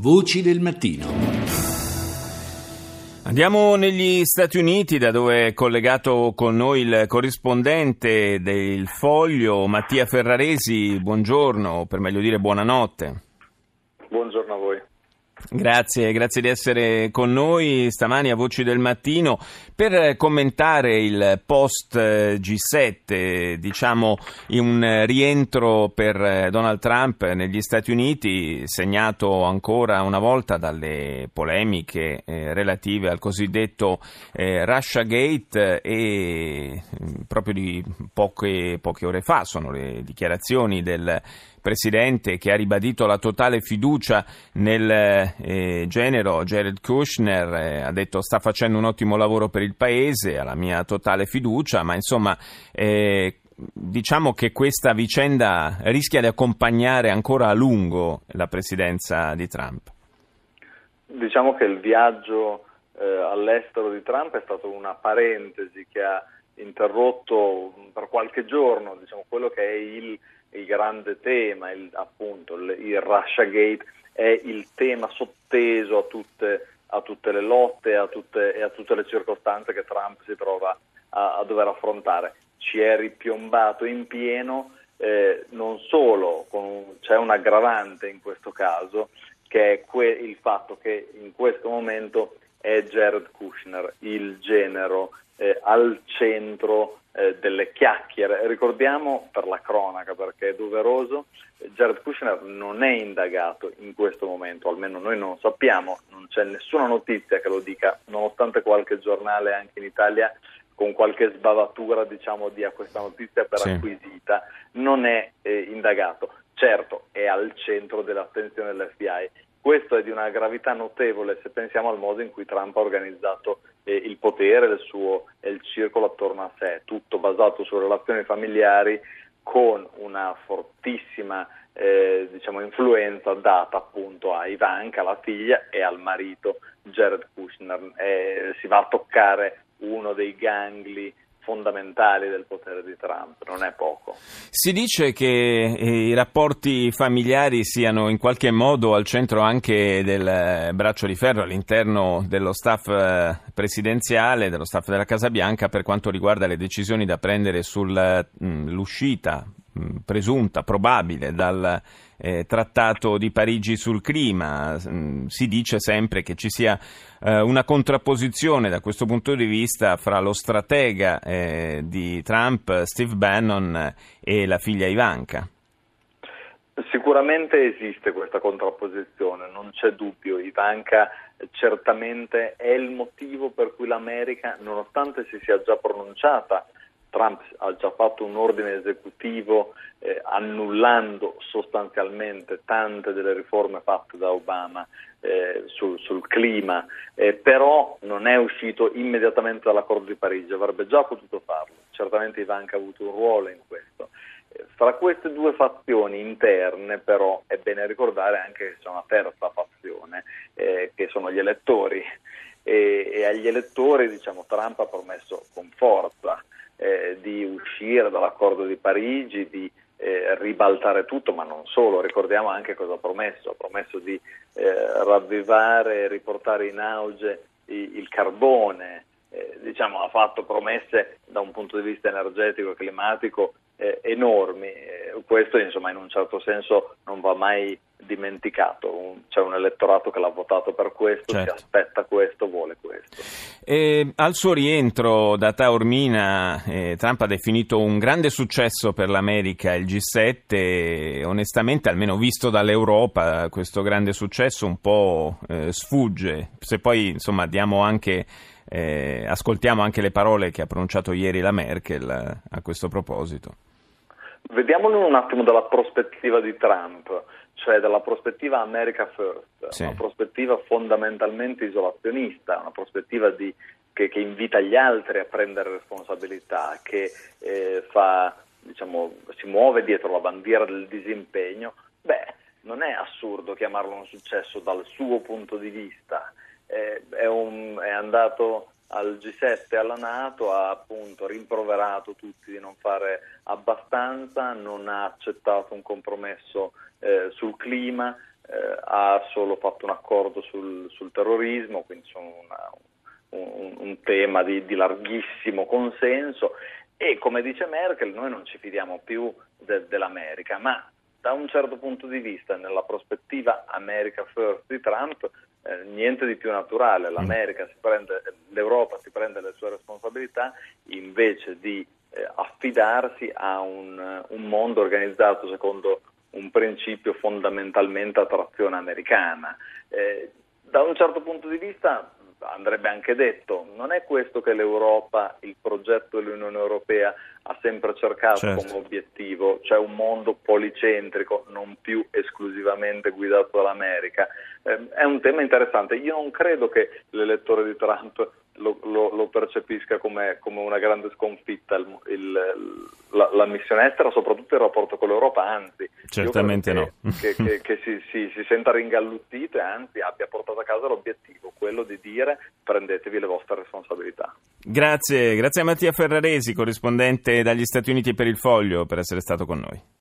Voci del mattino. Andiamo negli Stati Uniti, da dove è collegato con noi il corrispondente del Foglio, Mattia Ferraresi. Buongiorno, per meglio dire buonanotte. Buongiorno a voi. Grazie, grazie di essere con noi stamani a Voci del Mattino. Per commentare il post G7, diciamo un rientro per Donald Trump negli Stati Uniti, segnato ancora una volta dalle polemiche eh, relative al cosiddetto eh, Russia Gate e proprio di poche, poche ore fa sono le dichiarazioni del Presidente che ha ribadito la totale fiducia nel eh, genero Jared Kushner, eh, ha detto sta facendo un ottimo lavoro per il Paese, ha la mia totale fiducia, ma insomma eh, diciamo che questa vicenda rischia di accompagnare ancora a lungo la presidenza di Trump. Diciamo che il viaggio eh, all'estero di Trump è stato una parentesi che ha interrotto per qualche giorno diciamo, quello che è il il grande tema, il, appunto il, Russia Gate è il tema sotteso a tutte, a tutte le lotte a tutte, e a tutte le circostanze che Trump si trova a, a dover affrontare. Ci è ripiombato in pieno, eh, non solo, un, c'è un aggravante in questo caso, che è que, il fatto che in questo momento è Jared Kushner, il genero eh, al centro eh, delle chiacchiere. Ricordiamo per la cronaca, perché è doveroso, Jared Kushner non è indagato in questo momento, almeno noi non sappiamo, non c'è nessuna notizia che lo dica, nonostante qualche giornale anche in Italia con qualche sbavatura diciamo, dia questa notizia per sì. acquisita, non è eh, indagato. Certo, è al centro dell'attenzione dell'FBI questo è di una gravità notevole se pensiamo al modo in cui Trump ha organizzato eh, il potere il suo, e il circolo attorno a sé, tutto basato su relazioni familiari con una fortissima eh, diciamo, influenza data appunto a Ivanka, la figlia, e al marito Jared Kushner. Eh, si va a toccare uno dei gangli fondamentali del potere di Trump, non è poco. Si dice che eh, i rapporti familiari siano in qualche modo al centro anche del eh, braccio di ferro all'interno dello staff eh, presidenziale, dello staff della Casa Bianca per quanto riguarda le decisioni da prendere sull'uscita presunta, probabile dal eh, trattato di Parigi sul clima. Mm, si dice sempre che ci sia eh, una contrapposizione da questo punto di vista fra lo stratega eh, di Trump, Steve Bannon, e la figlia Ivanka. Sicuramente esiste questa contrapposizione, non c'è dubbio. Ivanka certamente è il motivo per cui l'America, nonostante si sia già pronunciata Trump ha già fatto un ordine esecutivo eh, annullando sostanzialmente tante delle riforme fatte da Obama eh, sul, sul, clima, eh, però non è uscito immediatamente dall'accordo di Parigi, avrebbe già potuto farlo, certamente Ivanka ha avuto un ruolo in questo. Eh, fra queste due fazioni interne però è bene ricordare anche che c'è una terza fazione, eh, che sono gli elettori, e, e agli elettori diciamo, Trump ha promesso con forza eh, di uscire dall'accordo di Parigi, di eh, ribaltare tutto, ma non solo, ricordiamo anche cosa ha promesso, ha promesso di eh, ravvivare riportare in auge i, il carbone, eh, diciamo, ha fatto promesse da un punto di vista energetico e climatico eh, enormi, eh, questo insomma in un certo senso non va mai dimenticato, un, c'è un elettorato che l'ha votato per questo, certo. si aspetta questo, vuole questo. E al suo rientro da Taormina, eh, Trump ha definito un grande successo per l'America il G7, e, onestamente almeno visto dall'Europa questo grande successo un po' eh, sfugge, se poi insomma diamo anche eh, ascoltiamo anche le parole che ha pronunciato ieri la Merkel a questo proposito. Vediamolo un attimo dalla prospettiva di Trump, cioè dalla prospettiva America First, sì. una prospettiva fondamentalmente isolazionista, una prospettiva di, che, che, invita gli altri a prendere responsabilità, che eh, fa, diciamo, si muove dietro la bandiera del disimpegno. Beh, non è assurdo chiamarlo un successo dal suo punto di vista, eh, è, un, è andato al G7 e alla Nato ha appunto rimproverato tutti di non fare abbastanza, non ha accettato un compromesso eh, sul clima, eh, ha solo fatto un accordo sul, sul terrorismo, quindi sono una, un, un, tema di, di larghissimo consenso. E come dice Merkel noi non ci fidiamo più de, dell'America, ma da un certo punto di vista, nella prospettiva America First di Trump, eh, niente di più naturale. Si prende, L'Europa si prende le sue responsabilità invece di eh, affidarsi a un, un, mondo organizzato secondo un principio fondamentalmente a trazione americana. Eh, da un certo punto di vista andrebbe anche detto, non è questo che l'Europa, il progetto dell'Unione Europea ha sempre cercato certo. come obiettivo, cioè un mondo policentrico, non più esclusivamente guidato dall'America. Eh, è un tema interessante. Io non credo che l'elettore di Trump lo, lo, lo percepisca come, come, una grande sconfitta il, il, la, la, missione estera, soprattutto il rapporto con l'Europa, anzi, certamente no. Che, che, che si, si, si, senta ringalluttita e anzi abbia portato a casa l'obiettivo, quello di dire prendetevi le vostre responsabilità. Grazie, grazie a Mattia Ferraresi, corrispondente dagli Stati Uniti per il Foglio, per essere stato con noi.